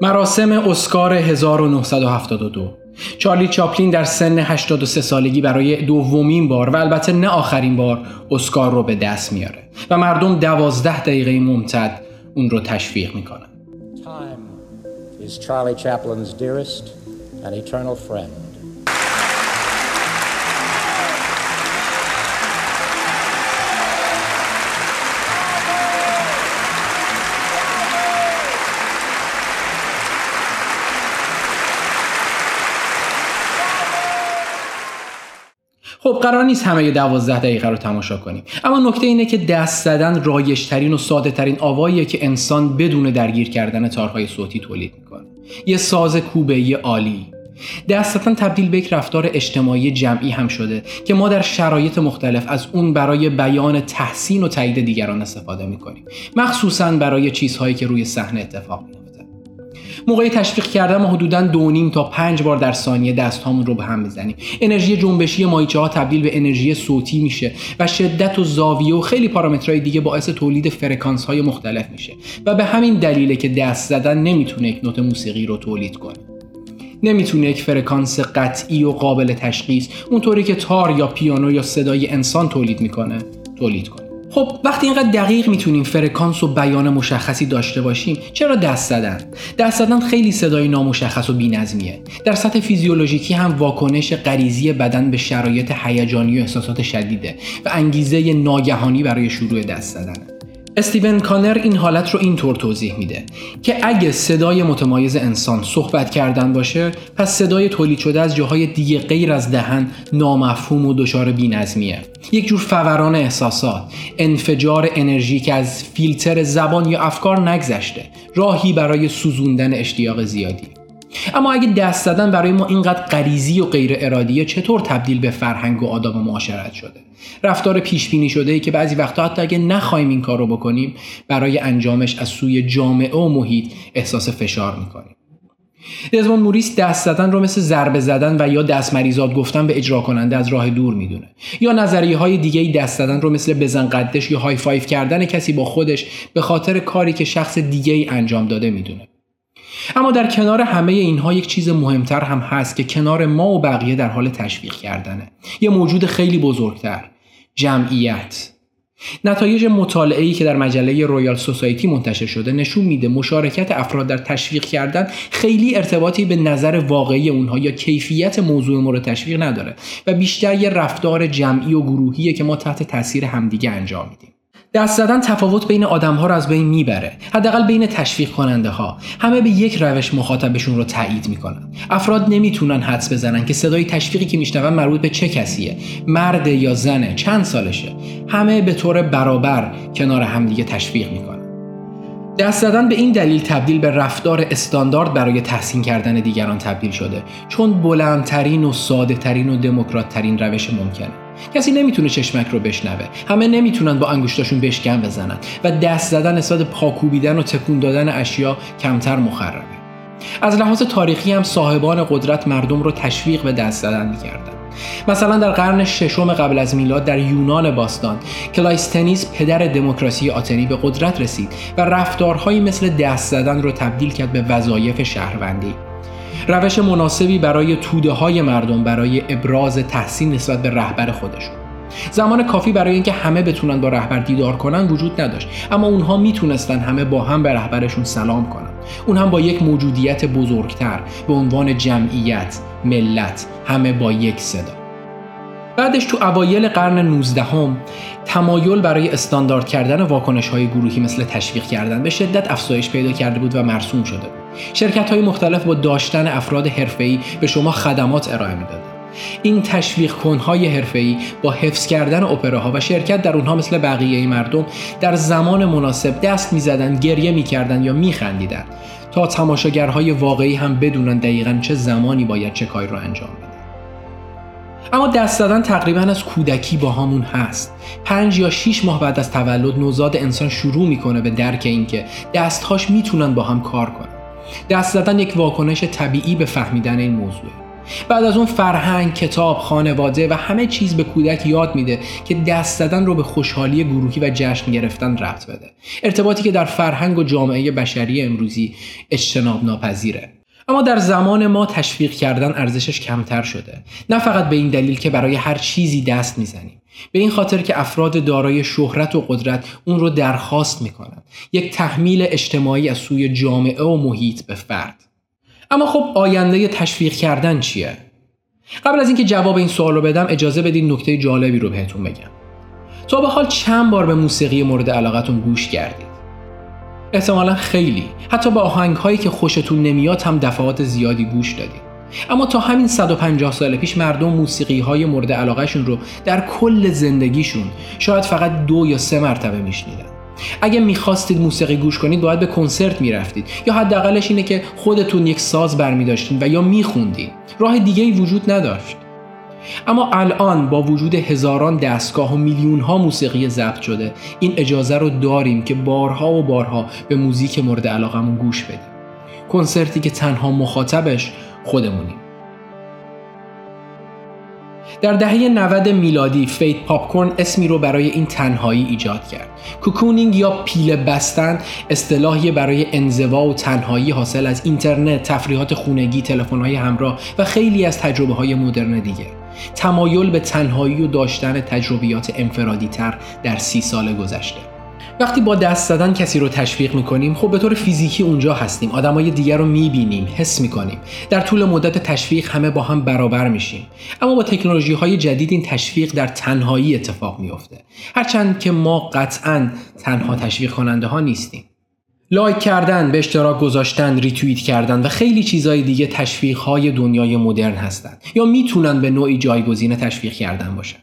مراسم اسکار 1972 چارلی چاپلین در سن 83 سالگی برای دومین بار و البته نه آخرین بار اسکار رو به دست میاره و مردم دوازده دقیقه ممتد اون رو تشویق می‌کنن Time is Charlie Chaplin's dearest and eternal friend. خب قرار نیست همه دوازده دقیقه رو تماشا کنیم. اما نکته اینه که دست زدن رایشترین و ساده ترین آواییه که انسان بدون درگیر کردن تارهای صوتی تولید می‌کنه. یه ساز کوبه‌ای عالی دست زدن تبدیل به یک رفتار اجتماعی جمعی هم شده که ما در شرایط مختلف از اون برای بیان تحسین و تایید دیگران استفاده می‌کنیم. مخصوصا برای چیزهایی که روی صحنه اتفاق میفته موقع تشویق کردن ما حدودا دو نیم تا پنج بار در ثانیه دست هامون رو به هم بزنیم. انرژی جنبشی مایچه ها تبدیل به انرژی صوتی میشه و شدت و زاویه و خیلی پارامترهای دیگه باعث تولید فرکانس های مختلف میشه و به همین دلیله که دست زدن نمی‌تونه یک نوت موسیقی رو تولید کنه. نمی‌تونه یک فرکانس قطعی و قابل تشخیص اونطوری که تار یا پیانو یا صدای انسان تولید می‌کنه تولید کنه. خب وقتی اینقدر دقیق می‌تونیم فرکانس و بیان مشخصی داشته باشیم چرا دست زدن؟ دست زدن خیلی صدای نامشخص و بینظمیه. در سطح فیزیولوژیکی هم واکنش غریزی بدن به شرایط هیجانی و احساسات شدیده و انگیزه ناگهانی برای شروع دست زدنه. استیون کانر این حالت رو اینطور توضیح میده که اگه صدای متمایز انسان صحبت کردن باشه پس صدای تولید شده از جاهای دیگه غیر از دهن نامفهوم و دچار بینظمیه. یک جور فوران احساسات انفجار انرژی که از فیلتر زبان یا افکار نگذشته راهی برای سوزوندن اشتیاق زیادی. اما اگه دست زدن برای ما اینقدر غریزی و غیر ارادیه چطور تبدیل به فرهنگ و آداب و معاشرت شده؟ رفتار پیش بینی شده که بعضی وقتا حتی اگه نخوایم این کار رو بکنیم برای انجامش از سوی جامعه و محیط احساس فشار می‌کنیم. دزموند موریس دست زدن رو مثل ضربه زدن و یا دست مریزاد گفتن به اجرا کننده از راه دور می‌دونه. یا نظریه های دیگه دست زدن رو مثل بزن قدش یا high five کردن کسی با خودش به خاطر کاری که شخص دیگه ای انجام داده می‌دونه. اما در کنار همه اینها یک چیز مهمتر هم هست که کنار ما و بقیه در حال تشویق کردنه. یه موجود خیلی بزرگتر. جمعیت. نتایج مطالعه‌ای که در مجله رویال سوسایتی منتشر شده نشون میده مشارکت افراد در تشویق کردن خیلی ارتباطی به نظر واقعی اونها یا کیفیت موضوع مورد تشویق نداره و بیشتر یه رفتار جمعی و گروهیه که ما تحت تاثیر همدیگه انجام میدیم. دست زدن تفاوت بین آدم ها رو از بین می‌بره. حداقل بین تشویق کننده ها همه به یک روش مخاطبشون رو تایید می‌کنن. افراد نمی‌تونن حدس بزنن که صدای تشویقی که میشنون مربوط به چه کسیه. مرد یا زنه چند سالشه. همه به طور برابر کنار همدیگه تشویق می‌کنن. دست زدن به این دلیل تبدیل به رفتار استاندارد برای تحسین کردن دیگران تبدیل شده. چون بلندترین و ساده ترین و دموکرات ترین روش ممکنه. کسی نمی‌تونه چشمک رو بشنوه. همه نمی‌تونن با انگشتاشون بشکن بزنن و دست زدن نسبت پاکوبیدن و تکون دادن اشیا کمتر مخربه. از لحاظ تاریخی هم صاحبان قدرت مردم رو تشویق به دست زدن می‌کردن. مثلا در قرن ششم قبل از میلاد در یونان باستان کلایستنیز پدر دموکراسی آتنی به قدرت رسید و رفتارهایی مثل دست زدن رو تبدیل کرد به وظایف شهروندی. روش مناسبی برای توده های مردم برای ابراز تحسین نسبت به رهبر خودشون. زمان کافی برای اینکه همه بتونن با رهبر دیدار کنن وجود نداشت. اما اونها می‌تونستن همه با هم به رهبرشون سلام کنن. اون هم با یک موجودیت بزرگتر به عنوان جمعیت ملت همه با یک صدا. بعدش تو اوایل قرن 19 هم تمایل برای استاندارد کردن واکنش های گروهی مثل تشویق کردن به شدت افزایش پیدا کرده بود و مرسوم شده بود. شرکت های مختلف با داشتن افراد حرفه‌ای به شما خدمات ارائه می‌دادند. این تشویق کنهای حرفه‌ای با حفظ کردن اپراها و شرکت در اونها مثل بقیه مردم در زمان مناسب دست می‌زدن گریه می‌کردند یا میخندیدند تا تماشاگرهای واقعی هم بدونن دقیقا چه زمانی باید چه کاری رو انجام بدن. اما دست دادن تقریبا از کودکی با همون هست. پنج یا شیش ماه بعد از تولد نوزاد انسان شروع می‌کنه به درک اینکه دستهاش می‌تونن با هم کار کنن. دست دادن یک واکنش طبیعی به فهمیدن این موضوع. بعد از اون فرهنگ کتاب خانواده و همه چیز به کودک یاد میده که دست زدن رو به خوشحالی گروهی و جشن گرفتن ربط بده. ارتباطی که در فرهنگ و جامعه بشری امروزی اجتناب ناپذیره اما در زمان ما تشویق کردن ارزشش کمتر شده. نه فقط به این دلیل که برای هر چیزی دست می‌زنیم. به این خاطر که افراد دارای شهرت و قدرت اون رو درخواست می‌کنند. یک تحمیل اجتماعی از سوی جامعه و محیط به فرد. اما خب آینده تشویق کردن چیه؟ قبل از اینکه جواب این سوال رو بدم اجازه بدین نکته جالبی رو بهتون بگم. تا به حال چند بار به موسیقی مورد علاقتون گوش کردید؟ احتمالا خیلی. حتی به آهنگ هایی که خوشتون نمیاد هم دفعات زیادی گوش دادید. اما تا همین 150 سال پیش مردم موسیقی های مورد علاقهشون رو در کل زندگیشون شاید فقط دو یا سه مرتبه میشنیدن. اگه می‌خواستید موسیقی گوش کنید باید به کنسرت می‌رفتید. یا حداقلش اینه که خودتون یک ساز برمیداشتین و یا میخوندین. راه دیگه ای وجود نداشت. اما الان با وجود هزاران دستگاه و میلیون ها موسیقی ضبط شده این اجازه رو داریم که بارها و بارها به موزیک مورد علاقمون گوش بدیم کنسرتی که تنها مخاطبش خودمونیم در دهه 90 میلادی فیت پاپکورن اسمی رو برای این تنهایی ایجاد کرد. cocooning یا پیله بستن اصطلاحی برای انزوا و تنهایی حاصل از اینترنت، تفریحات خونگی، تلفن‌های همراه و خیلی از تجربه های مدرن دیگه. تمایل به تنهایی و داشتن تجربیات انفرادی تر در سی سال گذشته. وقتی با دست زدن کسی رو تشویق می‌کنیم خب به طور فیزیکی اونجا هستیم. آدمای دیگر رو می‌بینیم حس می‌کنیم. در طول مدت تشویق همه با هم برابر میشیم. اما با تکنولوژی های جدید این تشویق در تنهایی اتفاق میافته. هرچند که ما قطعا تنها تشویق کننده ها نیستیم. لایک کردن، به اشتراک گذاشتن، ریتوییت کردن و خیلی چیزهای دیگه تشویق های دنیای مدرن هستند یا می‌تونن به نوعی جایگزین تشویق کردن باشن.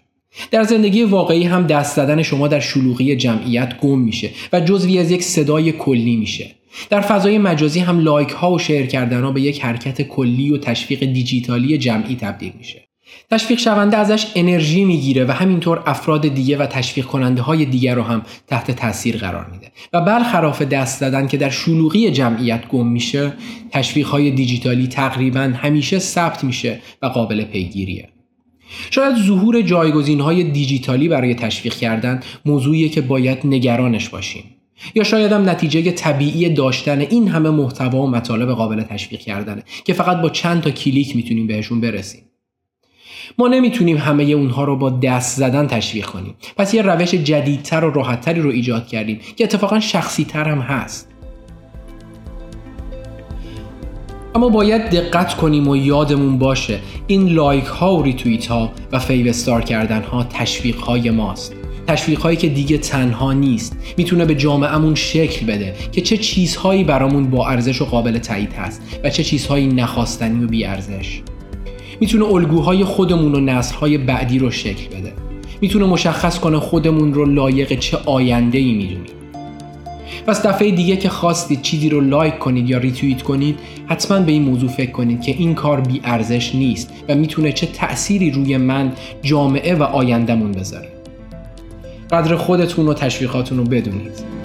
در زندگی واقعی هم دست زدن شما در شلوغی جمعیت گم میشه و جزوی از یک صدای کلی میشه در فضای مجازی هم لایک ها و شیر کردن ها به یک حرکت کلی و تشویق دیجیتالی جمعی تبدیل میشه تشویق شونده ازش انرژی می‌گیره و همینطور افراد دیگه و تشویق کننده های دیگر رو هم تحت تاثیر قرار میده. و برخلاف دست زدن که در شلوغی جمعیت گم میشه تشویق های دیجیتالی تقریبا همیشه ثبت میشه و قابل پیگیریه. شاید ظهور جایگزین های دیجیتالی برای تشویق کردن موضوعیه که باید نگرانش باشیم. یا شاید هم نتیجه طبیعی داشتن این همه محتوا و مطالب قابل تشویق کردنه که فقط با چند تا کلیک می‌تونیم بهشون برسیم. ما نمی‌تونیم همه اونها رو با دست زدن تشویق کنیم. پس یه روش جدیدتر و راحتتری رو ایجاد کردیم که اتفاقا شخصی تر هم هست. اما باید دقت کنیم و یادمون باشه این لایک ها و ریتوییت ها و fave star کردن ها تشویق های ماست. تشویق هایی که دیگه تنها نیست. می‌تونه به جامعه‌مون شکل بده که چه چیزهایی برامون با ارزش و قابل تایید هست و چه چیزهایی نخواستنی و بی ارزش می‌تونه الگوهای خودمون و نسلهای بعدی رو شکل بده. می‌تونه مشخص کنه خودمون رو لایق چه آینده ای می‌دونیم. پس دفعه دیگه که خواستید چیزی رو لایک کنید یا ریتوییت کنید حتما به این موضوع فکر کنید که این کار بی ارزش نیست و می‌تونه چه تأثیری روی من جامعه و آیندهمون بذاره. قدر خودتون و تشویقاتون رو بدونید.